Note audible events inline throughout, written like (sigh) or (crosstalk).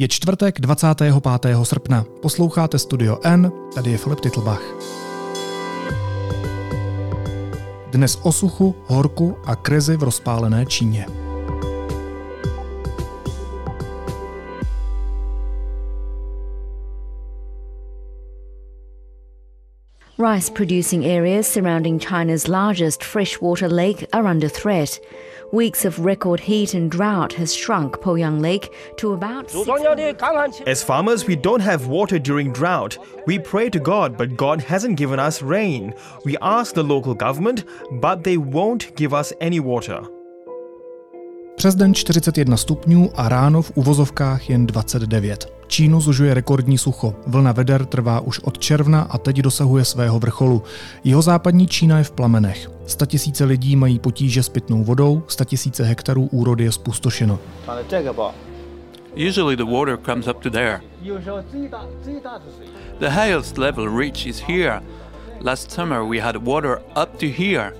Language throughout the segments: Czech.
Je čtvrtek 25. srpna. Posloucháte Studio N, tady je Filip Titlbach. Dnes o suchu, horku a krizi v rozpálené Číně. Rice producing areas surrounding China's largest freshwater lake are under threat. Weeks of record heat and drought has shrunk Poyang Lake to about. As farmers, we don't have water during drought. We pray to God, but God hasn't given us rain. We ask the local government, but they won't give us any water. Přes den 41 stupňů a ráno v uvozovkách jen 29. Čínu zužuje rekordní sucho. Vlna veder trvá už od června a teď dosahuje svého vrcholu. Jeho západní Čína je v plamenech. Statisíce lidí mají potíže s pitnou vodou, statisíce hektarů úrody je spustošeno. Usually the water comes up to there. The highest level reaches here. Last summer we had water up to here.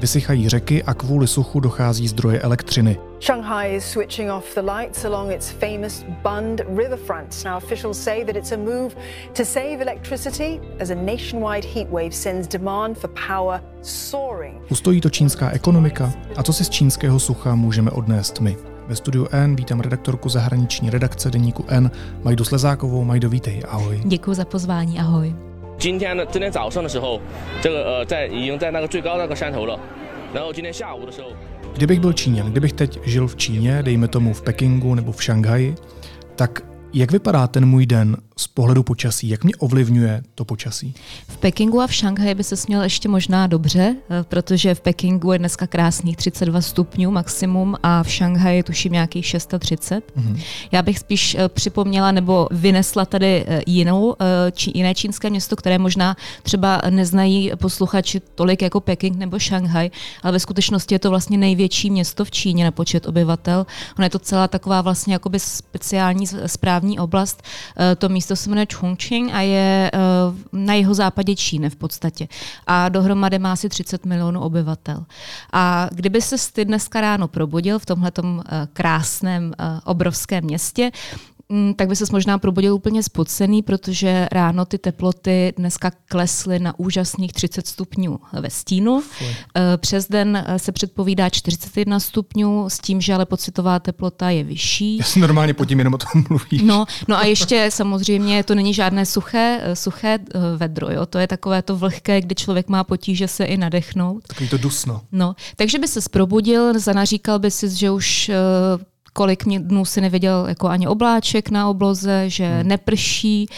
Vysychají řeky a kvůli suchu dochází zdroje elektřiny. Shanghai is switching off the lights along its famous Bund riverfront. Now, officials say that it's a move to save electricity as a nationwide heatwave sends demand for power soaring. Ustojí to čínská ekonomika? A co si z čínského sucha můžeme odnést my? Ve studiu N vítám redaktorku zahraniční redakce deníku N, Majdu Slezákovou. Majdo, vítej, ahoj. Děkuji za pozvání, ahoj. 今天呢，今天早上的时候，这个呃，在已经在那个最高那个山头了。然后今天下午的时候，Kdybych byl Číňan, kdybych teď žil v Číně, dejme tomu v Pekingu nebo v Šanghaji, tak jak vypadá ten můj den z pohledu počasí? Jak mě ovlivňuje to počasí? V Pekingu a v Šanghaji by se směl ještě možná dobře, eh, protože v Pekingu je dneska krásných 32 stupňů maximum a v Šanghaji tuším nějakých 630. Mm-hmm. Já bych spíš eh, připomněla nebo vynesla tady eh, jinou, či, jiné čínské město, které možná třeba neznají posluchači tolik jako Peking nebo Šanghaj, ale ve skutečnosti je to vlastně největší město v Číně na počet obyvatel. Ono je to celá taková vlastně jakoby speciální správní oblast. To místo se jmenuje Chongqing a je na jeho západě Číny v podstatě. A dohromady má asi 30 milionů obyvatel. A kdyby se ty dneska ráno probudil v tomhletom krásném, obrovském městě, tak by se možná probudil úplně spocený, protože ráno ty teploty dneska klesly na úžasných 30 stupňů ve stínu. Fuj. Přes den se předpovídá 41 stupňů, s tím, že ale pocitová teplota je vyšší. Já si normálně pod tím jenom o tom mluvíš. No, no a ještě samozřejmě to není žádné suché, suché vedro, jo? to je takové to vlhké, kdy člověk má potíže se i nadechnout. Takový to dusno. No, takže by se zprobudil, zanaříkal by si, že už kolik mě dnů si neviděl jako ani obláček na obloze, že hmm. neprší,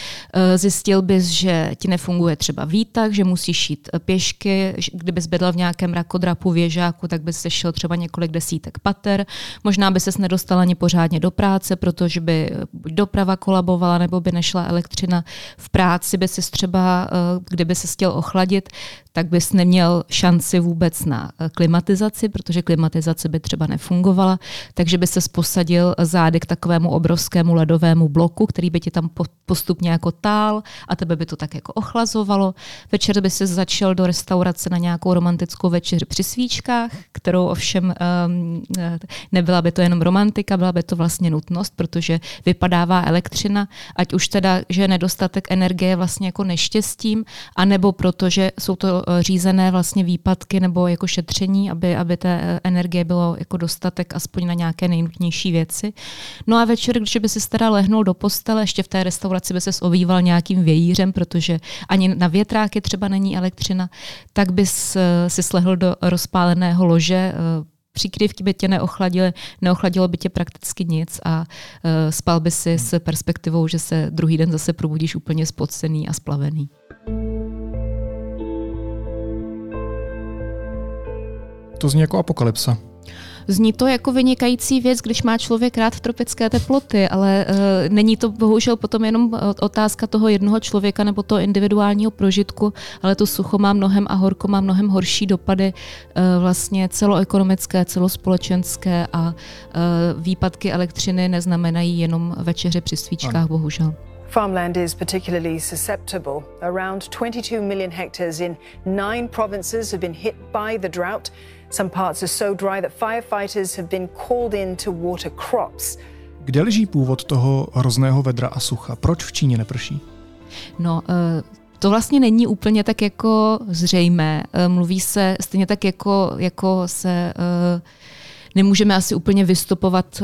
zjistil bys, že ti nefunguje třeba výtah, že musíš jít pěšky, kdybys bydlel v nějakém rakodrapu věžáku, tak bys se šel třeba několik desítek pater, možná by ses nedostal ani pořádně do práce, protože by buď doprava kolabovala, nebo by nešla elektřina. V práci by si třeba, kdyby se chtěl ochladit, tak bys neměl šanci vůbec na klimatizaci, protože klimatizace by třeba nefungovala, takže by se posadil zády k takovému obrovskému ledovému bloku, který by ti tam postupně jako tál a tebe by to tak jako ochlazovalo. Večer by se začal do restaurace na nějakou romantickou večeři při svíčkách, kterou ovšem um, nebyla by to jenom romantika, byla by to vlastně nutnost, protože vypadává elektřina, ať už teda, že nedostatek energie vlastně jako neštěstím, anebo protože jsou to řízené vlastně výpadky nebo jako šetření, aby, aby té energie bylo jako dostatek aspoň na nějaké nejnutnější věci. No a večer, když by si teda lehnul do postele, ještě v té restauraci by se ovýval nějakým vějířem, protože ani na větráky třeba není elektřina, tak bys si slehl do rozpáleného lože, příkrývky by tě neochladily, neochladilo by tě prakticky nic a uh, spal by si s perspektivou, že se druhý den zase probudíš úplně spocený a splavený. To zní jako apokalypsa. Zní to jako vynikající věc, když má člověk rád tropické teploty, ale uh, není to bohužel potom jenom otázka toho jednoho člověka nebo toho individuálního prožitku, ale to sucho má mnohem a horko má mnohem horší dopady uh, vlastně celoekonomické, celospolečenské a uh, výpadky elektřiny neznamenají jenom večeře při svíčkách, ano. bohužel. Farmland is particularly susceptible. Around 22 million hectares in nine provinces have been hit by the drought. Some parts are so dry that firefighters have been called in to water crops. Kde leží původ toho hrozného vedra a sucha? Proč v Číně neprší? No, eh, to vlastně není úplně tak jako zřejmé. Eh, mluví se stejně tak jako, jako se eh, nemůžeme asi úplně vystupovat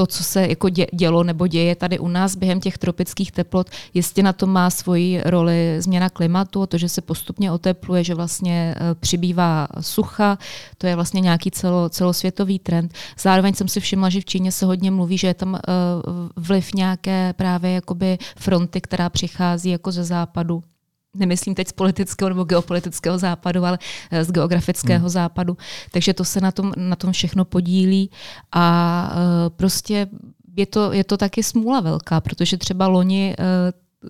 to, co se jako dělo nebo děje tady u nás během těch tropických teplot, jistě na to má svoji roli změna klimatu, to, že se postupně otepluje, že vlastně e, přibývá sucha, to je vlastně nějaký celo, celosvětový trend. Zároveň jsem si všimla, že v Číně se hodně mluví, že je tam e, vliv nějaké právě jakoby fronty, která přichází jako ze západu nemyslím teď z politického nebo geopolitického západu, ale eh, z geografického hmm. západu. Takže to se na tom, na tom všechno podílí a uh, prostě je to, je to taky smůla velká, protože třeba loni uh,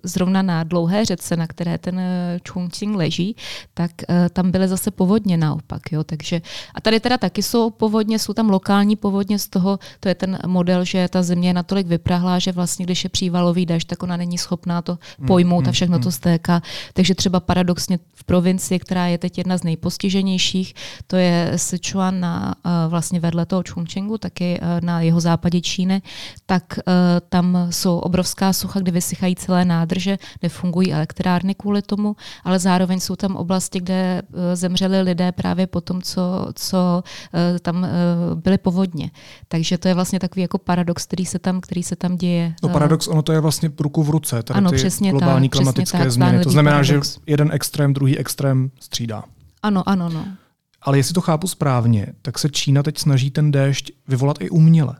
zrovna na dlouhé řece, na které ten eh, Chongqing leží, tak uh, tam byly zase povodně naopak. Jo? Takže, a tady teda taky jsou povodně, jsou tam lokální povodně z toho, to je ten model, že ta země je natolik vyprahlá, že vlastně, když je přívalový dažď, tak ona není schopná to mm, pojmout mm, a všechno mm. to stéká. Takže třeba paradoxně v provincii, která je teď jedna z nejpostiženějších, to je Sichuan na, uh, vlastně vedle toho Chongqingu, taky na jeho západě Číny, tak tam jsou obrovská sucha, kde vysychají celé národy nádrže, nefungují elektrárny kvůli tomu, ale zároveň jsou tam oblasti, kde eh, zemřeli lidé právě po tom, co, co eh, tam eh, byly povodně. Takže to je vlastně takový jako paradox, který se tam, který se tam děje. No paradox, ono to je vlastně ruku v ruce, tady ano, ty přesně globální tak, klimatické tak, změny. To znamená, paradox. že jeden extrém, druhý extrém střídá. Ano, ano, no. Ale jestli to chápu správně, tak se Čína teď snaží ten déšť vyvolat i uměle.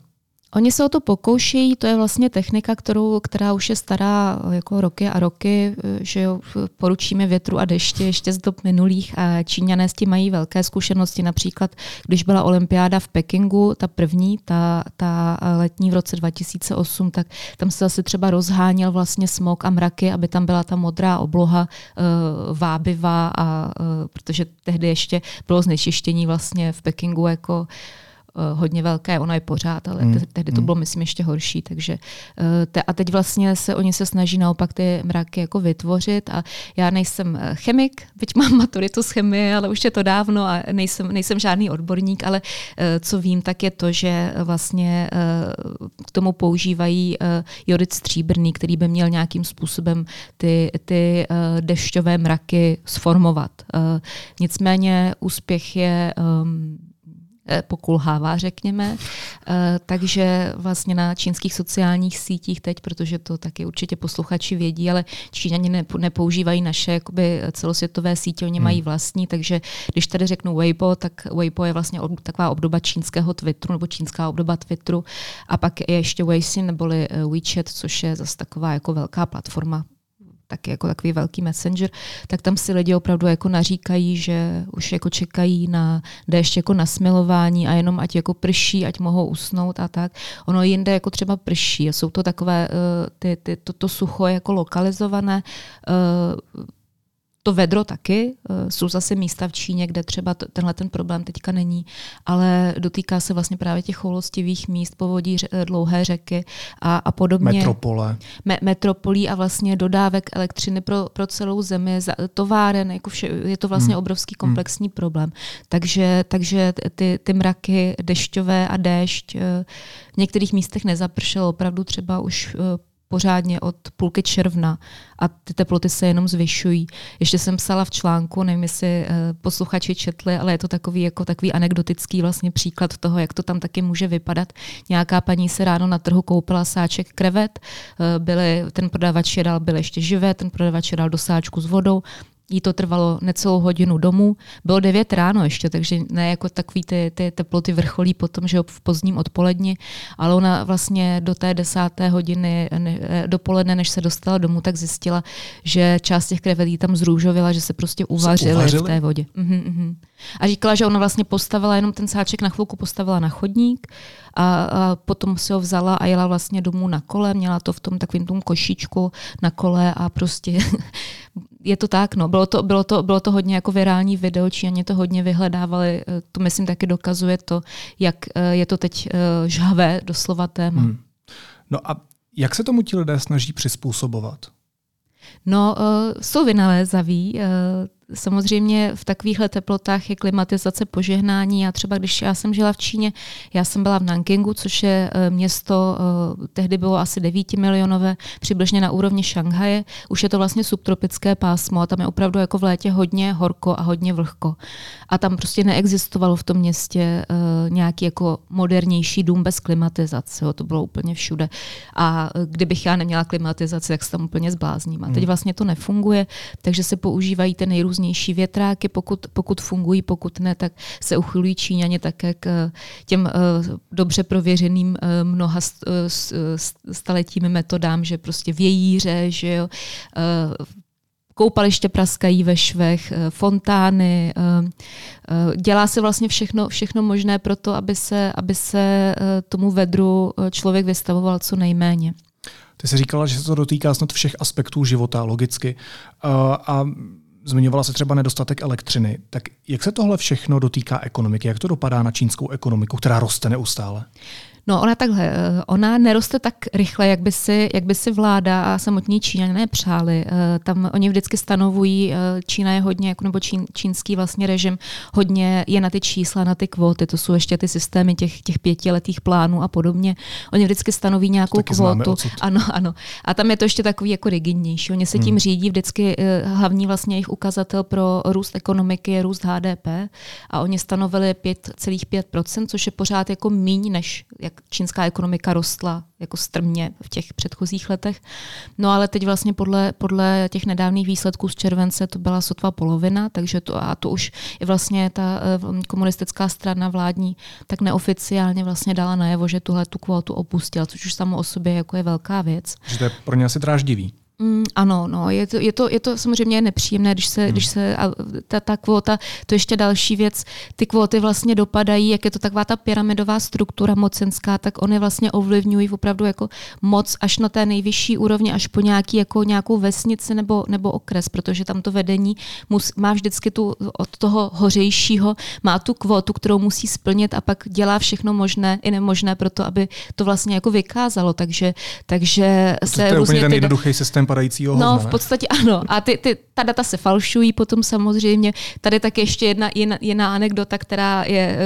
Oni se o to pokoušejí, to je vlastně technika, kterou, která už je stará jako roky a roky, že jo, poručíme větru a dešti ještě z dob minulých a Číňané s tím mají velké zkušenosti. Například, když byla olympiáda v Pekingu, ta první, ta, ta letní v roce 2008, tak tam se zase třeba rozháněl vlastně smog a mraky, aby tam byla ta modrá obloha vábivá, a, protože tehdy ještě bylo znečištění vlastně v Pekingu jako Eh, hodně velké, ono je pořád, ale mm. tehdy to hmm. bylo, myslím, ještě horší. Takže eh, te, a teď vlastně se oni se snaží naopak ty mraky jako vytvořit a já nejsem eh, chemik, byť mám (laughs) maturitu z chemie, ale už je to dávno a nejsem, nejsem žádný odborník, ale co vím, tak je to, že vlastně k tomu používají jodid stříbrný, který by měl nějakým způsobem ty, ty dešťové mraky sformovat. Nicméně úspěch je um, Eh, pokulhává, řekněme. Eh, takže vlastně na čínských sociálních sítích teď, protože to taky určitě posluchači vědí, ale Číňani nepoužívají naše jakoby, celosvětové sítě, oni hmm. mají vlastní, takže když tady řeknu Weibo, tak Weibo je vlastně taková obdoba čínského Twitteru nebo čínská obdoba Twitteru a pak je ještě Weixin neboli eh, WeChat, což je zase taková jako velká platforma taky jako takový velký messenger, tak tam si lidi opravdu jako naříkají, že už jako čekají na déšť jako na smilování a jenom ať jako prší, ať mohou usnout a tak. Ono jinde jako třeba prší. Jsou to takové, uh, ty, ty, to, to sucho je jako lokalizované, uh, to vedro taky, eh, jsou zase místa v Číně, kde třeba tenhle ten problém teďka není, ale dotýká se vlastně právě těch choulostivých míst, povodí eh, dlouhé řeky a, a podobně. Metropole. Me, metropolí a vlastně dodávek elektřiny pro, pro celou zemi, továren, jako vše, je to vlastně hmm. obrovský hmm. komplexní hmm. problém. Takže, takže ty, ty mraky dešťové a déšť eh, v některých místech nezapršelo opravdu třeba už pořádně od půlky června a ty teploty se jenom zvyšují. Ještě jsem psala v článku, nevím, jestli eh, posluchači četli, ale je to takový, jako takový anekdotický vlastně příklad toho, jak to tam taky může vypadat. Nějaká paní se ráno na trhu koupila sáček krevet, eh, byly, ten prodavač je dal, byl ještě živé, ten prodavač je dal do sáčku s vodou, jí to trvalo necelou hodinu domů. Bylo 9 ráno ještě, takže ne jako takový ty, ty teploty vrcholí potom, že v pozdním odpoledni, ale ona vlastně do té desáté hodiny ne, dopoledne, než se dostala domů, tak zjistila, že část těch krevetí tam zrůžovila, že se prostě uvařily v té vodě. Uh-huh, uh-huh. A říkala, že ona vlastně postavila jenom ten sáček na chvilku postavila na chodník a, a potom si ho vzala a jela vlastně domů na kole, měla to v tom takovém tom košičku na kole a prostě (laughs) je to tak, no. Bylo to, bylo to, bylo to hodně jako virální video, Číňani to hodně vyhledávali. Eh, to myslím taky dokazuje to, jak eh, je to teď eh, žhavé doslova téma. Hmm. No a jak se tomu ti lidé snaží přizpůsobovat? No, uh, jsou vynalézaví. Uh, samozřejmě v takovýchhle teplotách je klimatizace požehnání. Já třeba, když já jsem žila v Číně, já jsem byla v Nankingu, což je eh, město, eh, tehdy bylo asi 9 milionové, přibližně na úrovni Šanghaje. Už je to vlastně subtropické pásmo a tam je opravdu jako v létě hodně horko a hodně vlhko. A tam prostě neexistovalo v tom městě nějaký jako modernější dům bez klimatizace. Jo. To bylo úplně všude. A kdybych já neměla klimatizaci, tak se tam úplně zblázním. A teď hmm. vlastně to nefunguje, takže se používají ty nejrůznější větráky, pokud, pokud fungují, pokud ne, tak se uchylují Číňaně také k těm uh, dobře prověřeným uh, mnoha staletími metodám, že prostě vějíře, že jo, koupaliště praskají ve švech, fontány, dělá se vlastně všechno, všechno možné pro to, aby se, aby se tomu vedru člověk vystavoval co nejméně. Ty jsi říkala, že se to dotýká snad všech aspektů života, logicky. A zmiňovala se třeba nedostatek elektřiny. Tak jak se tohle všechno dotýká ekonomiky? Jak to dopadá na čínskou ekonomiku, která roste neustále? No ona takhle, eh, ona neroste tak rychle, jak by si, jak by si vláda a samotní Číňané přáli. Eh, tam oni vždycky stanovují, eh, Čína je hodně, jako nebo čín, čínský vlastně režim, hodně je na ty čísla, na ty kvóty, to jsou ještě ty systémy těch, těch pětiletých plánů a podobně. Oni vždycky stanoví nějakou kvótu. Ano, ano. A tam je to ještě takový jako rigidnější. Oni se tím hmm. řídí vždycky, hlavní vlastně jejich ukazatel pro růst ekonomiky je růst HDP a oni stanovili 5,5%, což je pořád jako míň než jak čínská ekonomika rostla jako strmě v těch předchozích letech. No ale teď vlastně podle, podle těch nedávných výsledků z července to byla sotva polovina, takže to a to už je vlastně ta eh, komunistická strana vládní tak neoficiálně vlastně dala najevo, že tuhle tu kvotu opustila, což už samo o sobě jako je velká věc. Že to je pro ně asi dráždivý. Mm, ano, no, je to, je, to, je to samozřejmě nepříjemné, když se, hmm. když se a ta, ta kvóta, to ještě další věc, ty kvóty vlastně dopadají, jak je to taková ta pyramidová struktura mocenská, tak oni vlastně ovlivňují opravdu jako moc až na té nejvyšší úrovni, až po nějaký, jako nějakou vesnici nebo, nebo okres, protože tam to vedení mus, má vždycky tu od toho hořejšího, má tu kvótu, kterou musí splnit a pak dělá všechno možné i nemožné pro to, aby to vlastně jako vykázalo, takže, takže to se to je různě úplně ten jednoduchý systém padajícího No, v podstatě ano. A ty, ty, ta data se falšují potom samozřejmě. Tady tak ještě jedna jiná, jiná anekdota, která je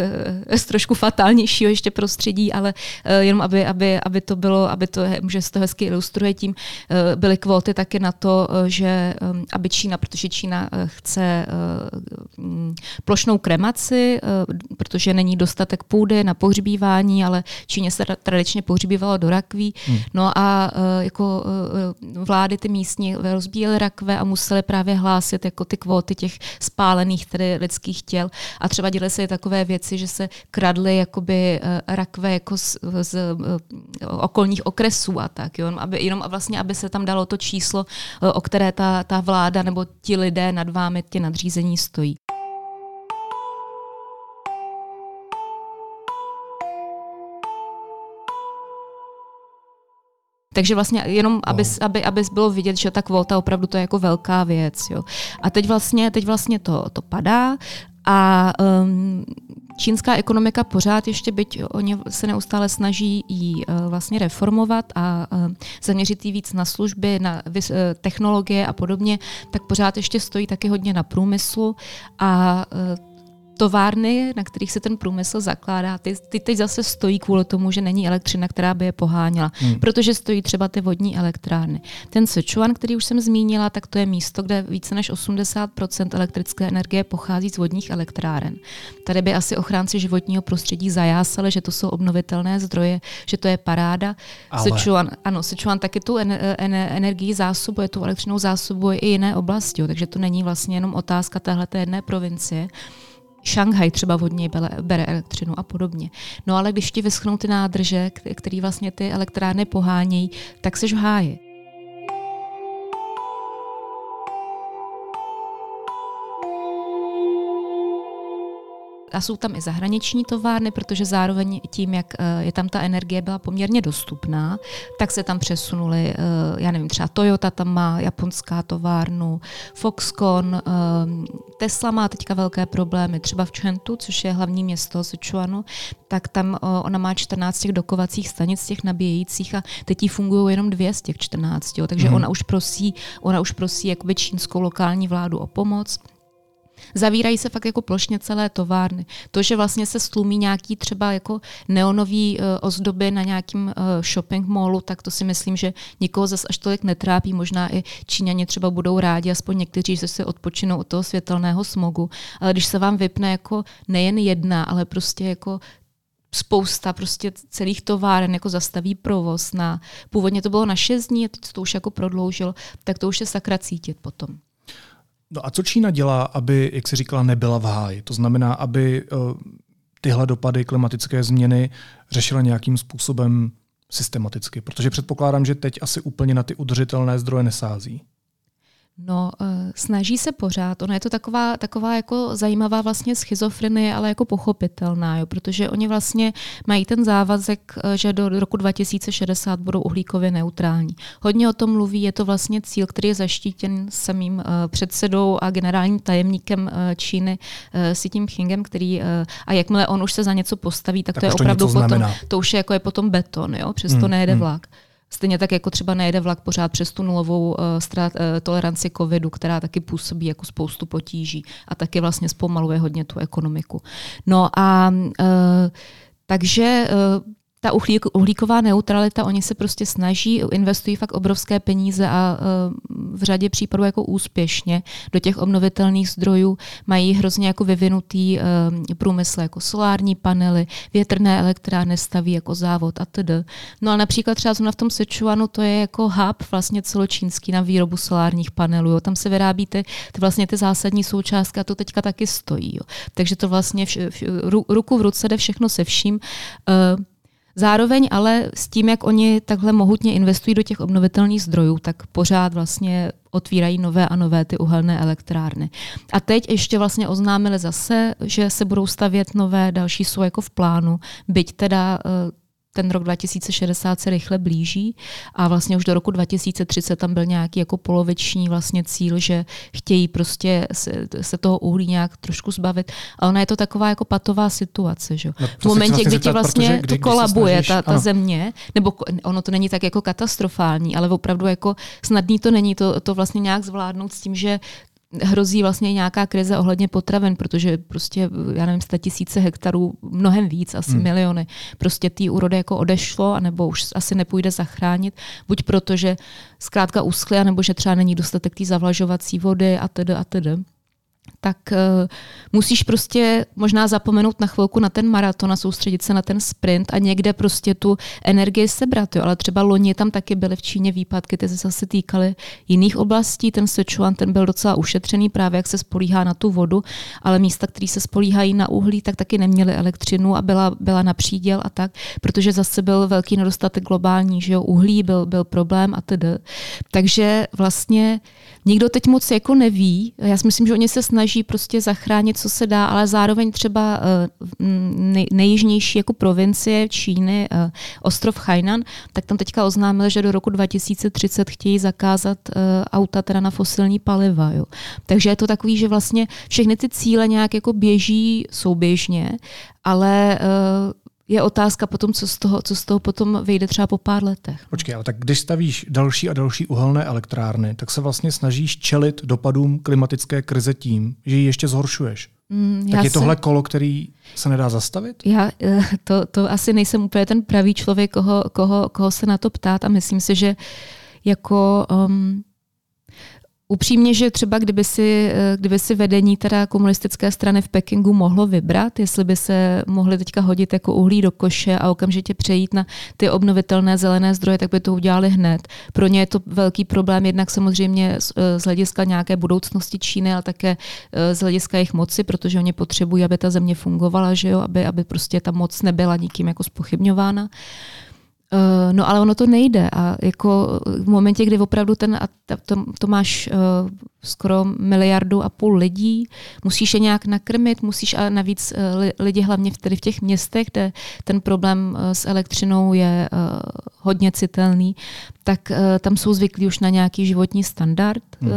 uh, z trošku fatálnějšího ještě prostředí, ale uh, jenom aby, aby, aby to bylo, aby to, že se to hezky ilustruje tím, uh, byly kvóty taky na to, že um, aby Čína, protože Čína chce um, plošnou kremaci, uh, protože není dostatek půdy na pohřbívání, ale Číně se tradičně pohřbívalo do rakví. Hmm. No a uh, jako uh, vlády ty místní rozbíjely rakve a museli právě hlásit jako ty kvóty těch spálených tedy lidských těl. A třeba dělaly se i takové věci, že se kradly jakoby eh, rakve jako z, z eh, okolních okresů a tak. Jo? Aby, jenom vlastně, aby se tam dalo to číslo, eh, o které ta, ta vláda nebo ti lidé nad vámi, ti nadřízení stojí. Takže vlastně jenom, aby, wow. aby, aby bylo vidět, že ta kvota opravdu to je jako velká věc. Jo. A teď vlastně, teď vlastně to, to padá a um, čínská ekonomika pořád ještě, byť oni se neustále snaží ji uh, vlastně reformovat a uh, zaměřit ji víc na služby, na vys, uh, technologie a podobně, tak pořád ještě stojí taky hodně na průmyslu a uh, továrny, na kterých se ten průmysl zakládá, ty, ty teď zase stojí kvůli tomu, že není elektřina, která by je poháněla, hmm. protože stojí třeba ty vodní elektrárny. Ten Sichuan, který už jsem zmínila, tak to je místo, kde více než 80% elektrické energie pochází z vodních elektráren. Tady by asi ochránci životního prostředí zajásali, že to jsou obnovitelné zdroje, že to je paráda. Ale... Sichuan, ano, Sichuan taky tu en, en, energii zásobuje, tu elektřinou zásobuje i jiné oblasti, takže to není vlastně jenom otázka téhle jedné provincie. Šanghaj třeba od něj bere, elektřinu a podobně. No ale když ti vyschnou ty nádrže, které vlastně ty elektrárny pohánějí, tak seš v háji. A jsou tam i zahraniční továrny, protože zároveň tím, jak eh, je tam ta energie byla poměrně dostupná, tak se tam přesunuli, eh, já nevím, třeba Toyota tam má japonská továrnu, Foxconn, eh, Tesla má teďka velké problémy, třeba v Čentu, což je hlavní město Sichuanu, tak tam ona má 14 těch dokovacích stanic, těch nabíjejících a teď jí fungují jenom dvě z těch 14, jo, takže mm. ona už prosí, ona už prosí jakoby čínskou lokální vládu o pomoc Zavírají se fakt jako plošně celé továrny. To, že vlastně se stlumí nějaký třeba jako neonový uh, ozdoby na nějakým uh, shopping mallu, tak to si myslím, že nikoho zase až tolik netrápí. Možná i Číňani třeba budou rádi, aspoň někteří, se odpočinou od toho světelného smogu. Ale když se vám vypne jako nejen jedna, ale prostě jako spousta prostě celých továren jako zastaví provoz na, původně to bylo na 6 dní, teď to už jako prodloužil, tak to už je sakra cítit potom. No a co Čína dělá, aby, jak se říkala, nebyla v háji? To znamená, aby uh, tyhle dopady klimatické změny řešila nějakým způsobem systematicky, protože předpokládám, že teď asi úplně na ty udržitelné zdroje nesází. No, uh, snaží se pořád. Ona je to taková, taková jako zajímavá vlastně schizofrenie, ale jako pochopitelná, jo, protože oni vlastně mají ten závazek, eh, že do roku 2060 budou uhlíkově neutrální. Hodně o tom mluví, je to vlastně cíl, který je zaštítěn samým uh, předsedou a generálním tajemníkem Číny uh, Xi Jinpingem, který a jakmile on už se za něco postaví, tak, tak to je opravdu potom, to už je jako je potom beton, jo, přesto hmm, nejede hmm. vlak. Stejně tak jako třeba nejede vlak pořád přes tu nulovou uh, strat, uh, toleranci covidu, která taky působí jako spoustu potíží a taky vlastně zpomaluje hodně tu ekonomiku. No a uh, takže uh, ta uhlík, uhlíková neutralita, oni se prostě snaží, investují fakt obrovské peníze a v řadě případů jako úspěšně do těch obnovitelných zdrojů mají hrozně jako vyvinutý průmysl jako solární panely, větrné elektrárny staví jako závod a td. No a například třeba zrovna v tom Sichuanu to je jako hub vlastně celočínský na výrobu solárních panelů. Jo. Tam se vyrábí ty, ty vlastně ty zásadní součástky a to teďka taky stojí. Jo. Takže to vlastně vš, vš, ruku v ruce jde všechno se vším. Uh, Zároveň ale s tím, jak oni takhle mohutně investují do těch obnovitelných zdrojů, tak pořád vlastně otvírají nové a nové ty uhelné elektrárny. A teď ještě vlastně oznámili zase, že se budou stavět nové, další jsou jako v plánu, byť teda uh, ten rok 2060 se rychle blíží a vlastně už do roku 2030 tam byl nějaký jako poloviční vlastně cíl, že chtějí prostě se, se toho uhlí nějak trošku zbavit. A ona je to taková jako patová situace. Že? No, v momentě, vlastně kdy ti vlastně kdy, to kolabuje snažíš, ta, ta země, nebo ono to není tak jako katastrofální, ale opravdu jako snadný to není to, to vlastně nějak zvládnout s tím, že hrozí vlastně nějaká krize ohledně potravin, protože prostě, já nevím, sta tisíce hektarů, mnohem víc, asi hmm. miliony, prostě té úrody jako odešlo, anebo už asi nepůjde zachránit, buď proto, že zkrátka uschly, anebo že třeba není dostatek té zavlažovací vody a tedy a tedy tak uh, musíš prostě možná zapomenout na chvilku na ten maraton a soustředit se na ten sprint a někde prostě tu energii sebrat. Jo. Ale třeba loni tam taky byly v Číně výpadky, ty se zase týkaly jiných oblastí. Ten Sichuan ten byl docela ušetřený právě, jak se spolíhá na tu vodu, ale místa, které se spolíhají na uhlí, tak taky neměly elektřinu a byla, byla na příděl a tak, protože zase byl velký nedostatek globální, že jo, uhlí byl, byl problém a tedy. Takže vlastně nikdo teď moc jako neví. Já si myslím, že oni se snaží prostě zachránit, co se dá, ale zároveň třeba uh, nej, nejjižnější jako provincie Číny, uh, ostrov Hainan, tak tam teďka oznámili, že do roku 2030 chtějí zakázat uh, auta teda na fosilní paliva. Jo. Takže je to takový, že vlastně všechny ty cíle nějak jako běží souběžně, ale je otázka potom, co z toho, co z toho potom vyjde třeba po pár letech. Počkej, ale tak když stavíš další a další uhelné elektrárny, tak se vlastně snažíš čelit dopadům klimatické krize tím, že ji ještě zhoršuješ. Mm, tak je se... tohle kolo, který se nedá zastavit? Já eh, to, to asi nejsem úplně ten pravý člověk, koho, koho, koho se na to ptát a myslím si, že jako um, Upřímně, že třeba kdyby si, eh, kdyby si vedení teda komunistické strany v Pekingu mohlo vybrat, jestli by se mohli teďka hodit jako uhlí do koše a okamžitě přejít na ty obnovitelné zelené zdroje, tak by to udělali hned. Pro ně je to velký problém, jednak samozřejmě z, eh, hlediska nějaké budoucnosti Číny, ale také eh, z hlediska jejich moci, protože oni potřebují, aby ta země fungovala, že jo, aby, aby prostě ta moc nebyla nikým jako spochybňována. Uh, no ale ono to nejde a jako v momentě, kdy opravdu ten, a to, to máš uh, skoro miliardu a půl lidí, musíš je nějak nakrmit, musíš a navíc uh, lidi hlavně v, tedy v těch městech, kde ten problém uh, s elektřinou je uh, hodně citelný, tak tam jsou zvyklí už na nějaký životní standard. Hmm.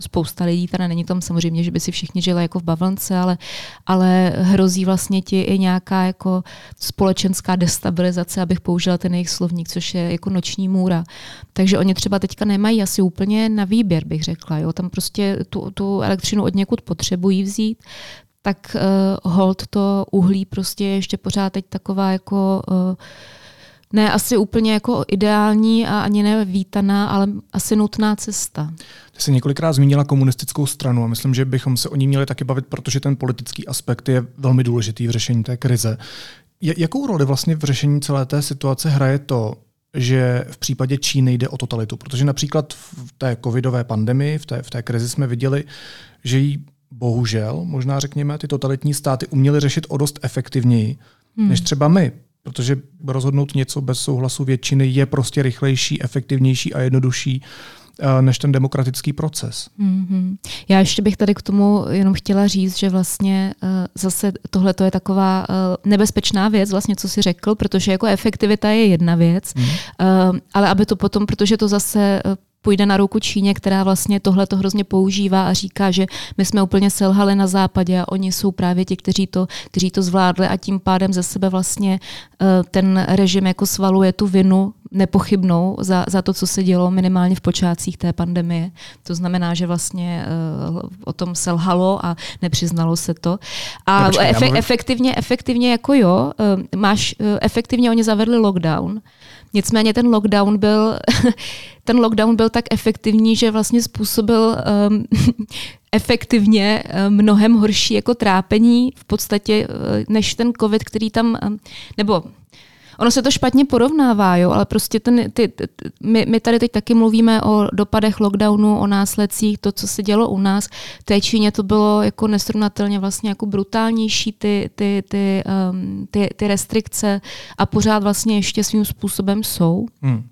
Spousta lidí, teda není tam samozřejmě, že by si všichni žili jako v bavlnce, ale, ale hrozí vlastně ti i nějaká jako společenská destabilizace, abych použila ten jejich slovník, což je jako noční můra. Takže oni třeba teďka nemají asi úplně na výběr, bych řekla. Jo? Tam prostě prostě tu, tu elektřinu od někud potřebují vzít, tak uh, hold to uhlí prostě je ještě pořád teď taková jako uh, ne asi úplně jako ideální a ani ne vítaná, ale asi nutná cesta. Ty jsi několikrát zmínila komunistickou stranu a myslím, že bychom se o ní měli taky bavit, protože ten politický aspekt je velmi důležitý v řešení té krize. Jakou roli vlastně v řešení celé té situace hraje to, že v případě Číny jde o totalitu? Protože například v té covidové pandemii, v té, v té krizi jsme viděli, že jí bohužel, možná řekněme, ty totalitní státy uměly řešit o dost efektivněji, hmm. než třeba my. Protože rozhodnout něco bez souhlasu většiny je prostě rychlejší, efektivnější a jednodušší než ten demokratický proces. Mm-hmm. Já ještě bych tady k tomu jenom chtěla říct, že vlastně uh, zase tohle je taková uh, nebezpečná věc, vlastně co si řekl, protože jako efektivita je jedna věc, mm. ale aby to potom, protože to zase půjde na ruku Číně, která vlastně tohle to hrozně používá a říká, že my jsme úplně selhali na západě a oni jsou právě ti, kteří to, kteří to zvládli a tím pádem ze sebe vlastně ten režim jako svaluje tu vinu nepochybnou za, za to, co se dělo minimálně v počátcích té pandemie. To znamená, že vlastně uh, o tom selhalo a nepřiznalo se to. A no, efe, efektivně, efektivně jako jo, uh, máš, uh, efektivně oni zavedli lockdown, Nicméně ten lockdown byl, (laughs) ten lockdown byl tak efektivní, že vlastně způsobil um, (laughs) efektivně mnohem horší jako trápení v podstatě než ten covid, který tam, nebo Ono se to špatně porovnává, jo, ale prostě ten, ty, ty, my, my tady teď taky mluvíme o dopadech lockdownu, o následcích, to, co se dělo u nás. V té Číně to bylo jako nesrovnatelně vlastně jako brutálnější ty, ty, ty, um, ty, ty restrikce a pořád vlastně ještě svým způsobem jsou. Hmm.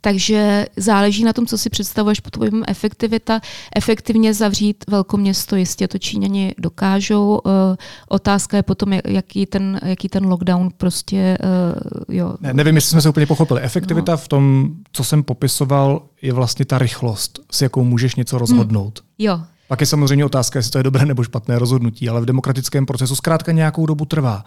Takže záleží na tom, co si představuješ pod pojmem efektivita. Efektivně zavřít velkoměsto jistě to Číňani dokážou. Uh, otázka je potom, jaký ten, jaký ten lockdown prostě... Uh, jo. Ne, nevím, jestli jsme se úplně pochopili. Efektivita no. v tom, co jsem popisoval, je vlastně ta rychlost, s jakou můžeš něco rozhodnout. Hmm. Jo, pak je samozřejmě otázka, jestli to je dobré nebo špatné rozhodnutí, ale v demokratickém procesu zkrátka nějakou dobu trvá,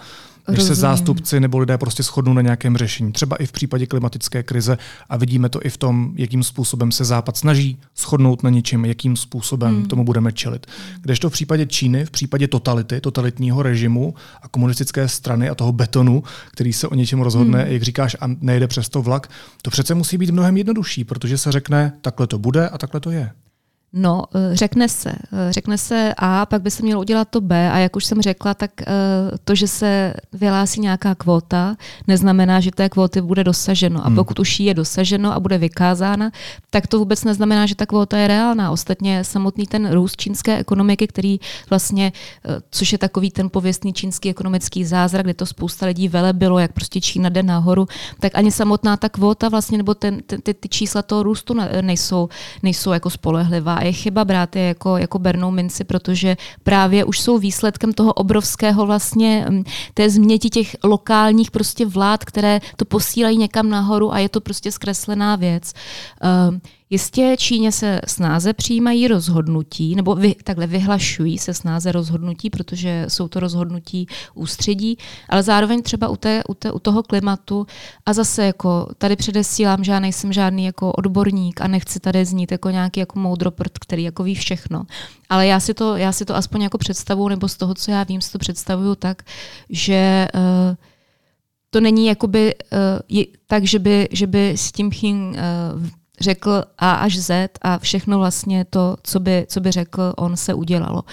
než Rozumím. se zástupci nebo lidé prostě shodnou na nějakém řešení. Třeba i v případě klimatické krize a vidíme to i v tom, jakým způsobem se Západ snaží shodnout na něčem, jakým způsobem hmm. tomu budeme čelit. Kdežto v případě Číny, v případě totality, totalitního režimu a komunistické strany a toho betonu, který se o něčem rozhodne, hmm. jak říkáš, a nejde přes to vlak, to přece musí být mnohem jednodušší, protože se řekne, takhle to bude a takhle to je. No, eh, řekne se. Eh, řekne se A, pak by se mělo udělat to B a jak už jsem řekla, tak eh, to, že se vyhlásí nějaká kvota, neznamená, že té kvóty bude dosaženo. A hmm. pokud už je dosaženo a bude vykázána, tak to vůbec neznamená, že ta kvóta je reálná. Ostatně samotný ten růst čínské ekonomiky, který vlastně, což je takový ten pověstný čínský ekonomický zázrak, kde to spousta lidí vele bylo, jak prostě Čína jde nahoru, tak ani samotná ta kvóta vlastně, nebo ten, ten, ty, ty čísla toho růstu nejsou, nejsou jako spolehlivá a je chyba brát je jako, jako bernou minci, protože právě už jsou výsledkem toho obrovského vlastně mm, té změti těch lokálních prostě vlád, které to posílají někam nahoru a je to prostě zkreslená věc. Uh, Jistě Číně se snáze přijímají rozhodnutí, nebo vy, takhle vyhlašují se snáze rozhodnutí, protože jsou to rozhodnutí ústředí, ale zároveň třeba u, té, u, té, u toho klimatu a zase jako tady předesílám, že já nejsem žádný jako odborník a nechci tady znít jako nějaký jako moudroprt, který jako ví všechno. Ale já si to, já si to aspoň jako představuju, nebo z toho, co já vím, si to představuju tak, že uh, to není jakoby uh, tak, že by, že by s tím Ching uh, řekl A až Z a všechno vlastně to, co by, co by řekl, on se udělalo.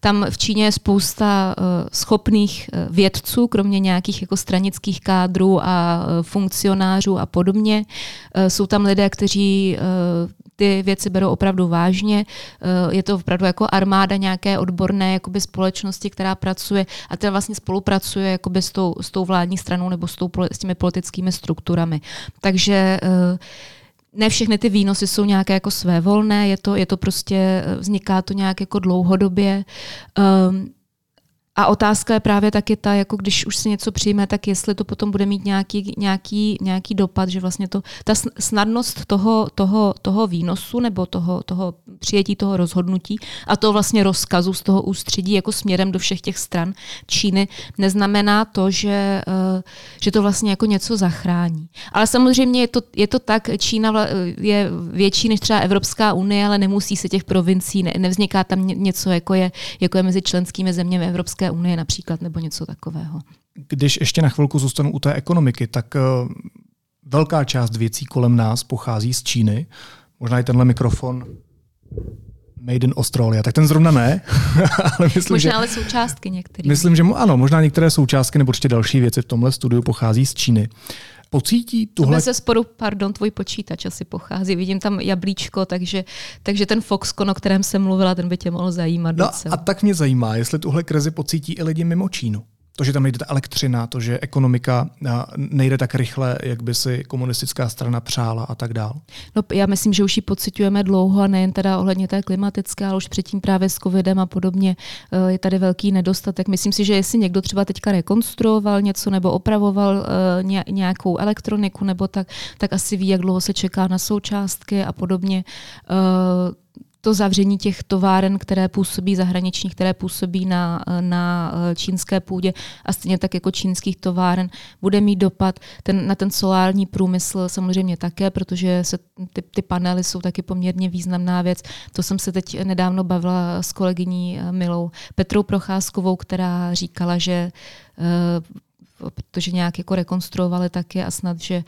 Tam v Číně je spousta uh, schopných uh, vědců, kromě nějakých jako stranických kádrů a uh, funkcionářů a podobně. Jsou tam lidé, kteří ty věci berou opravdu vážně. Je to opravdu jako armáda nějaké odborné jakoby společnosti, která pracuje a která vlastně spolupracuje jakoby s, tou, s tou vládní stranou nebo s, tou, s těmi politickými strukturami. Takže uh, ne všechny ty výnosy jsou nějaké jako svévolné, je to, je to prostě, vzniká to nějak jako dlouhodobě. Um, a otázka je právě taky ta, jako když už si něco přijme, tak jestli to potom bude mít nějaký, nějaký, nějaký dopad, že vlastně to, ta snadnost toho, toho, toho výnosu nebo toho, toho přijetí toho rozhodnutí a to vlastně rozkazu z toho ústředí jako směrem do všech těch stran Číny neznamená to, že, eh, že to vlastně jako něco zachrání. Ale samozřejmě je to, je to tak, Čína je větší než třeba Evropská unie, ale nemusí se těch provincií, ne, nevzniká tam něco, jako je, jako je mezi členskými zeměmi Evropské unie například, nebo něco takového. Když ještě na chvilku zůstanu u té ekonomiky, tak uh, velká část věcí kolem nás pochází z Číny. Možná i tenhle mikrofon Made in Australia, tak ten zrovna ne. (laughs) ale myslím, možná že, ale součástky některé. Myslím, že ano, možná některé součástky nebo určitě další věci v tomhle studiu pochází z Číny. Pocítí tuhle... se sporu, pardon, tvůj počítač asi pochází. Vidím tam jablíčko, takže, takže ten Foxconn, o kterém jsem mluvila, ten by tě mohl zajímat. No docela. a tak mě zajímá, jestli tuhle krizi pocítí i lidi mimo Čínu to, že tam nejde ta elektřina, to, že ekonomika nejde tak rychle, jak by si komunistická strana přála a tak dál? No, já myslím, že už ji pocitujeme dlouho a nejen teda ohledně té klimatické, ale už předtím právě s covidem a podobně eh, je tady velký nedostatek. Myslím si, že jestli někdo třeba teďka rekonstruoval něco nebo opravoval eh, nějakou elektroniku nebo tak, tak asi ví, jak dlouho se čeká na součástky a podobně eh, to zavření těch továren, které působí zahraničních, které působí na, na eh, čínské půdě a stejně tak jako čínských továren, bude mít dopad ten, na ten solární průmysl samozřejmě také, protože se ty, ty panely jsou taky poměrně významná věc. To jsem se teď nedávno bavila s kolegyní eh, Milou Petrou Procházkovou, která říkala, že eh, protože nějak jako rekonstruovali taky a snad, že eh,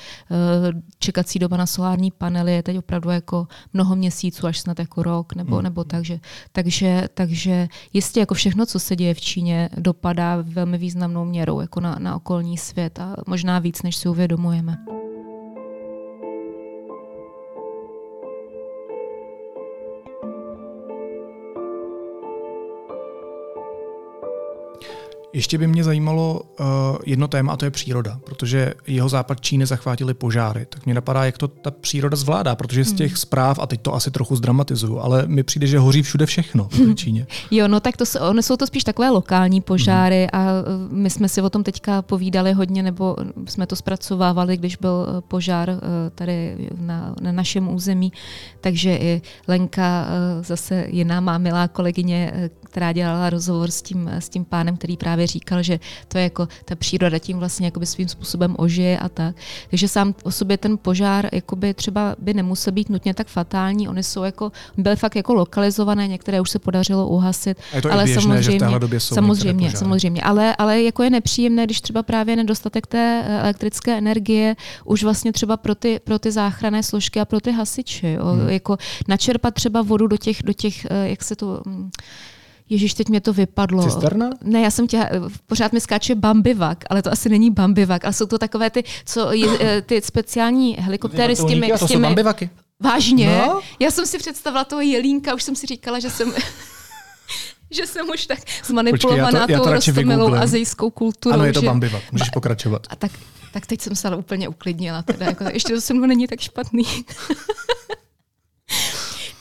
čekací doba na solární panely je teď opravdu jako mnoho měsíců, až snad jako rok nebo, hmm. nebo takže, takže, takže jistě jako všechno, co se děje v Číně, dopadá velmi významnou měrou jako na, na okolní svět a možná víc, než si uvědomujeme. Ještě by mě zajímalo uh, jedno téma, a to je příroda, protože jeho západ Číny zachvátili požáry. Tak mě napadá, jak to ta příroda zvládá, protože z těch hmm. zpráv, a teď to asi trochu zdramatizuju, ale mi přijde, že hoří všude všechno v Číně. (laughs) jo, no tak to, jsou to spíš takové lokální požáry hmm. a eh, my jsme si o tom teďka povídali hodně, nebo jsme to zpracovávali, když byl eh, požár tady na, na našem území, takže i Lenka, zase jiná má milá kolegyně, která dělala rozhovor s tím, s tím pánem, který právě říkal, že to je jako ta příroda tím vlastně jakoby svým způsobem ožije a tak. Takže sám o sobě ten požár jakoby třeba by nemusel být nutně tak fatální. Oni jsou jako, byly fakt jako lokalizované, některé už se podařilo uhasit. A je to ale běžné, samozřejmě, že v době jsou samozřejmě, samozřejmě. Ale, ale jako je nepříjemné, když třeba právě nedostatek té eh, elektrické energie už vlastně třeba pro ty, pro ty záchranné složky a pro ty hasiče. Jo. Hmm. Jako načerpat třeba vodu do těch, do těch eh, jak se to hm, Ježíš, teď mě to vypadlo. Cisterna? Ne, já jsem tě, pořád mi skáče bambivak, ale to asi není bambivak, ale jsou to takové ty, co je, eh, ty speciální helikoptéry s těmi... To s těmi jsou bambivaky. Vážně? No? Já jsem si představila toho jelínka, už jsem si říkala, že jsem... (laughs) že jsem už tak zmanipulovaná Počkej, tou rostomilou azijskou kulturou. Ano, je to že... bambivak, můžeš pokračovat. A tak, tak teď jsem se ale úplně uklidnila. Teda, jako, ještě to se mnou není tak špatný. (laughs)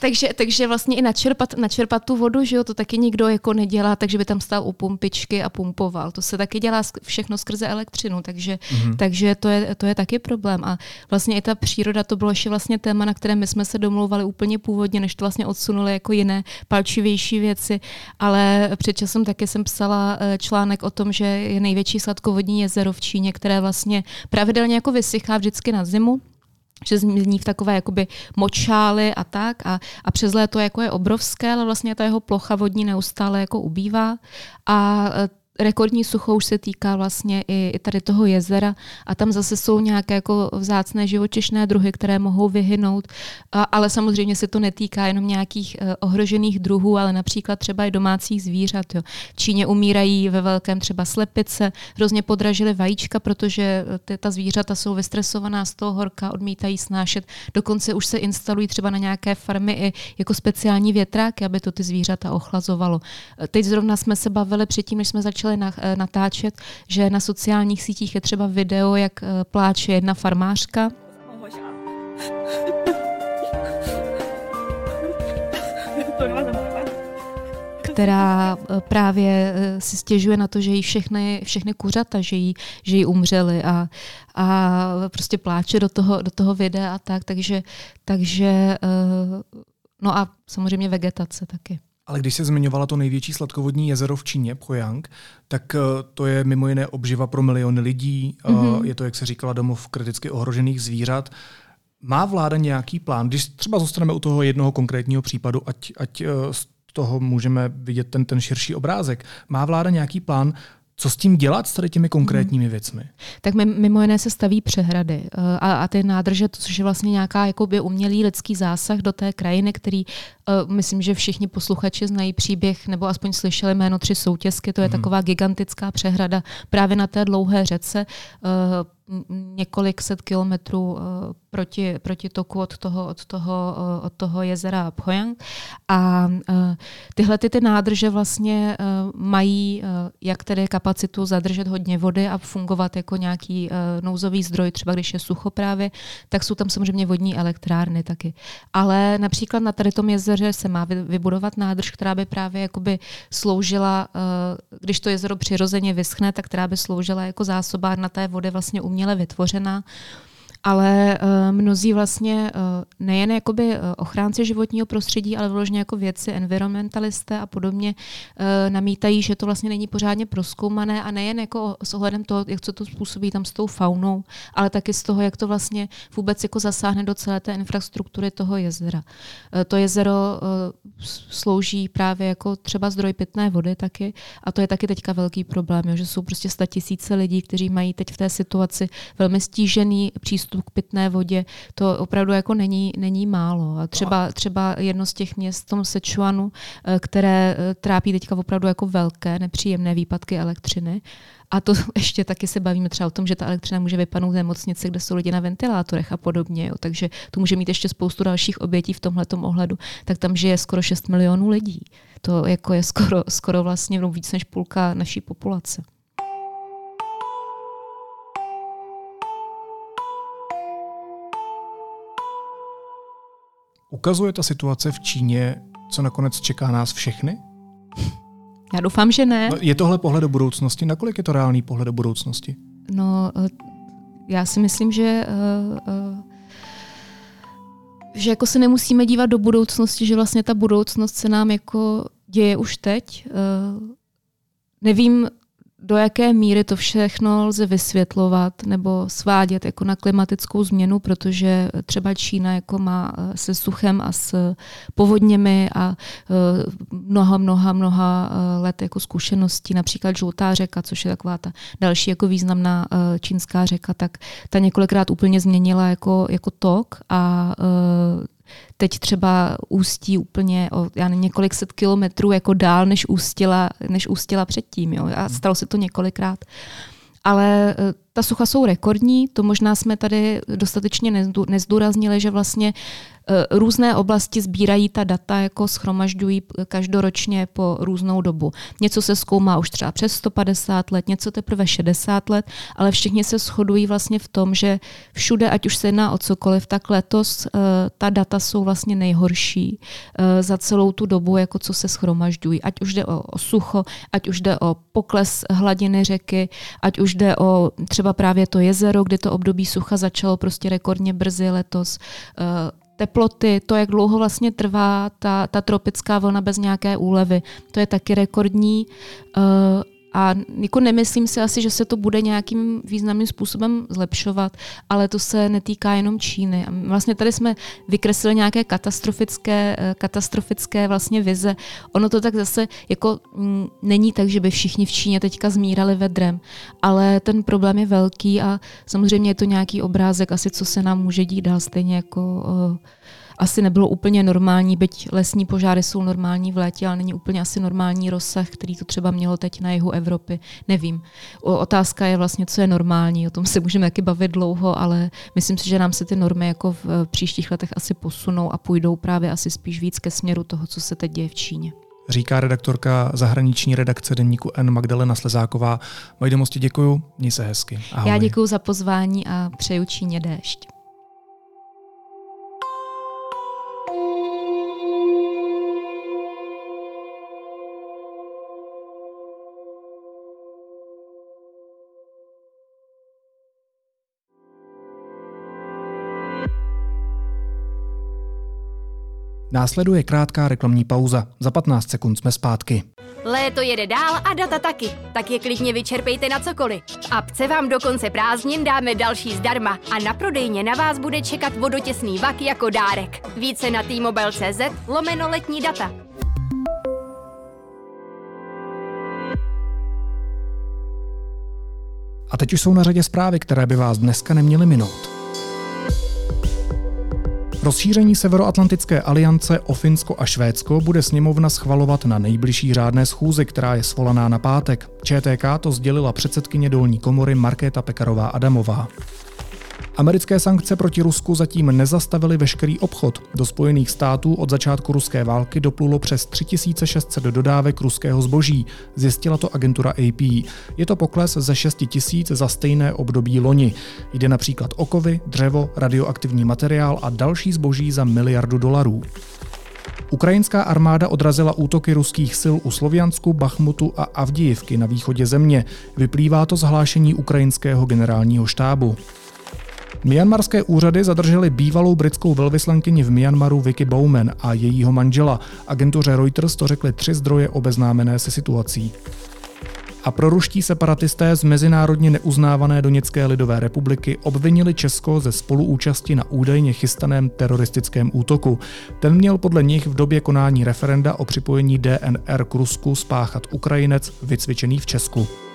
takže, takže vlastně i načerpat, načerpat tu vodu, že jo, to taky nikdo jako nedělá, takže by tam stál u pumpičky a pumpoval. To se taky dělá všechno skrze elektřinu, takže, mm-hmm. takže to, je, to je taky problém. A vlastně i ta příroda, to bylo ještě vlastně téma, na kterém my jsme se domlouvali úplně původně, než to vlastně odsunuli jako jiné palčivější věci. Ale před časem taky jsem psala eh, článek o tom, že je největší sladkovodní jezero v Číně, které vlastně pravidelně jako vysychá vždycky na zimu že zní v takové jakoby močály a tak a, a přes léto jako je obrovské, ale vlastně ta jeho plocha vodní neustále jako ubývá. A e, rekordní sucho už se týká vlastně i, i tady toho jezera a tam zase jsou nějaké jako vzácné živočišné druhy, které mohou vyhynout, a, ale samozřejmě se to netýká jenom nějakých uh, ohrožených druhů, ale například třeba i domácích zvířat. Jo. V Číně umírají ve velkém třeba slepice, hrozně podražily vajíčka, protože eh, ty, ta zvířata jsou vystresovaná z toho horka, odmítají snášet, dokonce už se instalují třeba na nějaké farmy i jako speciální větráky, aby to ty zvířata ochlazovalo. Teď zrovna jsme se bavili předtím, než jsme začali začali eh, natáčet, že na sociálních sítích je třeba video, jak eh, pláče jedna farmářka. která právě si stěžuje na to, že jí všechny, všechny kuřata, že jí, že jí umřely a, a prostě pláče do toho, do toho videa a tak, takže, takže no a samozřejmě vegetace taky. Ale když se zmiňovala to největší sladkovodní jezero v Číně, Pchojang, tak eh, to je mimo jiné obživa pro miliony lidí. Mm-hmm. Je to, jak se říkala, domov kriticky ohrožených zvířat. Má vláda nějaký plán, když třeba zůstaneme u toho jednoho konkrétního případu, ať, ať eh, z toho můžeme vidět ten, ten širší obrázek, má vláda nějaký plán, co s tím dělat s tady těmi konkrétními hmm. věcmi? Tak mimo jiné se staví přehrady eh, a, a ty nádrže, což je vlastně nějaká jakoby umělý lidský zásah do té krajiny, který uh, myslím, že všichni posluchači znají příběh nebo aspoň slyšeli jméno Tři soutězky, to je hmm. taková gigantická přehrada právě na té dlouhé řece. Uh, několik set kilometrů uh, proti, proti toku od toho, od toho, uh, od toho jezera Phoyang. A uh, tyhle ty, ty nádrže vlastně mají jak tedy kapacitu zadržet hodně vody a fungovat jako nějaký nouzový zdroj, třeba když je sucho právě, tak jsou tam samozřejmě vodní elektrárny taky. Ale například na tady tom jezeře se má vybudovat nádrž, která by právě jakoby sloužila, když to jezero přirozeně vyschne, tak která by sloužila jako zásobár na té vody vlastně uměle uměle vytvořena ale uh, mnozí vlastně uh, nejen jakoby uh, ochránci životního prostředí, ale vložně jako věci, environmentalisté a podobně namítají, že to vlastně není pořádně proskoumané a nejen jako s ohledem toho, jak co to způsobí tam s tou faunou, ale taky z toho, jak to vlastně vůbec jako zasáhne do celé té infrastruktury toho jezera. To jezero slouží právě jako třeba zdroj pitné vody taky a to je taky teďka velký problém, jo, že jsou prostě tisíce lidí, kteří mají teď v té situaci velmi stížený přístup přístup k pitné vodě, to opravdu jako není, není málo. A třeba, třeba jedno z těch měst v tom Sichuanu, eh, které eh, trápí teďka opravdu jako velké nepříjemné výpadky elektřiny, a to (laughs) ještě taky se bavíme třeba o tom, že ta elektřina může vypadnout v nemocnici, kde jsou lidi na ventilátorech a podobně. Jo. Takže to může mít ještě spoustu dalších obětí v tomhle ohledu. Tak tam žije skoro 6 milionů lidí. To jako je skoro, skoro vlastně víc než půlka naší populace. Ukazuje ta situace v Číně, co nakonec čeká nás všechny? Já doufám, že ne. No, je tohle pohled do budoucnosti? Nakolik je to reálný pohled do budoucnosti? No, eh, já si myslím, že uh, uh, že jako se nemusíme dívat do budoucnosti, že vlastně ta budoucnost se nám jako děje už teď. Uh, nevím, do jaké míry to všechno lze vysvětlovat nebo svádět jako na klimatickou změnu, protože třeba Čína jako má eh, se suchem a s povodněmi a eh, mnoha, mnoha, mnoha eh, let jako zkušeností, například Žlutá řeka, což je taková ta další jako významná čínská řeka, tak ta několikrát úplně změnila jako, jako tok a teď třeba ústí úplně o já nevím, několik set kilometrů jako dál, než ústila, než ústila předtím. Jo? A stalo se to několikrát. Ale eh, ta sucha jsou rekordní, to možná jsme tady dostatečně nezdůraznili, že vlastně Eh, různé oblasti sbírají ta data, jako schromažďují každoročně po různou dobu. Něco se zkoumá už třeba přes 150 let, něco teprve 60 let, ale všichni se shodují vlastně v tom, že všude, ať už se jedná o cokoliv, tak letos uh, ta data jsou vlastně nejhorší uh, za celou tu dobu, jako co se schromažďují. Ať už jde o sucho, ať už jde o pokles hladiny řeky, ať už jde o třeba právě to jezero, kde to období sucha začalo prostě rekordně brzy letos. Uh, teploty, to, jak dlouho vlastně trvá ta, ta tropická vlna bez nějaké úlevy, to je taky rekordní. A jako nemyslím si asi, že se to bude nějakým významným způsobem zlepšovat, ale to se netýká jenom Číny. A vlastně tady jsme vykreslili nějaké katastrofické, eh, katastrofické vlastně vize. Ono to tak zase jako mm, není tak, že by všichni v Číně teďka zmírali vedrem, ale ten problém je velký a samozřejmě je to nějaký obrázek asi, co se nám může dít dál, stejně jako uh, asi nebylo úplně normální, byť lesní požáry jsou normální v létě, ale není úplně asi normální rozsah, který to třeba mělo teď na jihu Evropy. Nevím. Otázka je vlastně, co je normální, o tom se můžeme taky bavit dlouho, ale myslím si, že nám se ty normy jako v příštích letech asi posunou a půjdou právě asi spíš víc ke směru toho, co se teď děje v Číně říká redaktorka zahraniční redakce denníku N Magdalena Slezáková. Moji domosti děkuju, měj se hezky. Ahoj. Já děkuji za pozvání a přeju Číně déšť. Následuje krátká reklamní pauza. Za 15 sekund jsme zpátky. Léto jede dál a data taky, tak je klidně vyčerpejte na cokoliv. V apce vám do konce prázdnin dáme další zdarma a na prodejně na vás bude čekat vodotěsný vak jako dárek. Více na t-mobile.cz lomeno letní data. A teď už jsou na řadě zprávy, které by vás dneska neměly minout. Rozšíření Severoatlantické aliance o Finsko a Švédsko bude sněmovna schvalovat na nejbližší řádné schůzi, která je svolaná na pátek. ČTK to sdělila předsedkyně dolní komory Markéta Pekarová Adamová. Americké sankce proti Rusku zatím nezastavily veškerý obchod. Do Spojených států od začátku ruské války doplulo přes 3600 dodávek ruského zboží, zjistila to agentura AP. Je to pokles ze 6 000 za stejné období loni. Jde například o kovy, dřevo, radioaktivní materiál a další zboží za miliardu dolarů. Ukrajinská armáda odrazila útoky ruských sil u Sloviansku, Bachmutu a Avdijivky na východě země. Vyplývá to z hlášení ukrajinského generálního štábu. Myanmarské úřady zadržely bývalou britskou velvyslankyni v Myanmaru Vicky Bowman a jejího manžela. Agentuře Reuters to řekly tři zdroje obeznámené se situací. A proruští separatisté z mezinárodně neuznávané Doněcké lidové republiky obvinili Česko ze spoluúčasti na údajně chystaném teroristickém útoku. Ten měl podle nich v době konání referenda o připojení DNR k Rusku spáchat Ukrajinec vycvičený v Česku.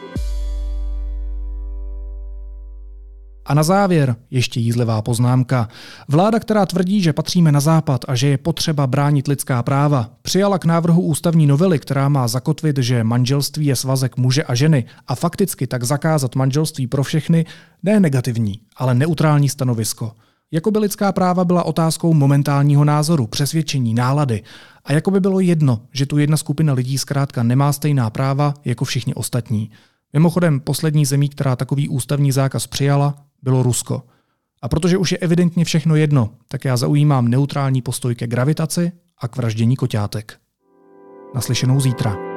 A na závěr ještě jízlivá poznámka. Vláda, která tvrdí, že patříme na západ a že je potřeba bránit lidská práva, přijala k návrhu ústavní novely, která má zakotvit, že manželství je svazek muže a ženy a fakticky tak zakázat manželství pro všechny, ne negativní, ale neutrální stanovisko. Jako by lidská práva byla otázkou momentálního názoru, přesvědčení, nálady. A jako by bylo jedno, že tu jedna skupina lidí zkrátka nemá stejná práva jako všichni ostatní. Mimochodem, poslední zemí, která takový ústavní zákaz přijala, bylo Rusko. A protože už je evidentně všechno jedno, tak já zaujímám neutrální postoj ke gravitaci a k vraždění koťátek. Naslyšenou zítra.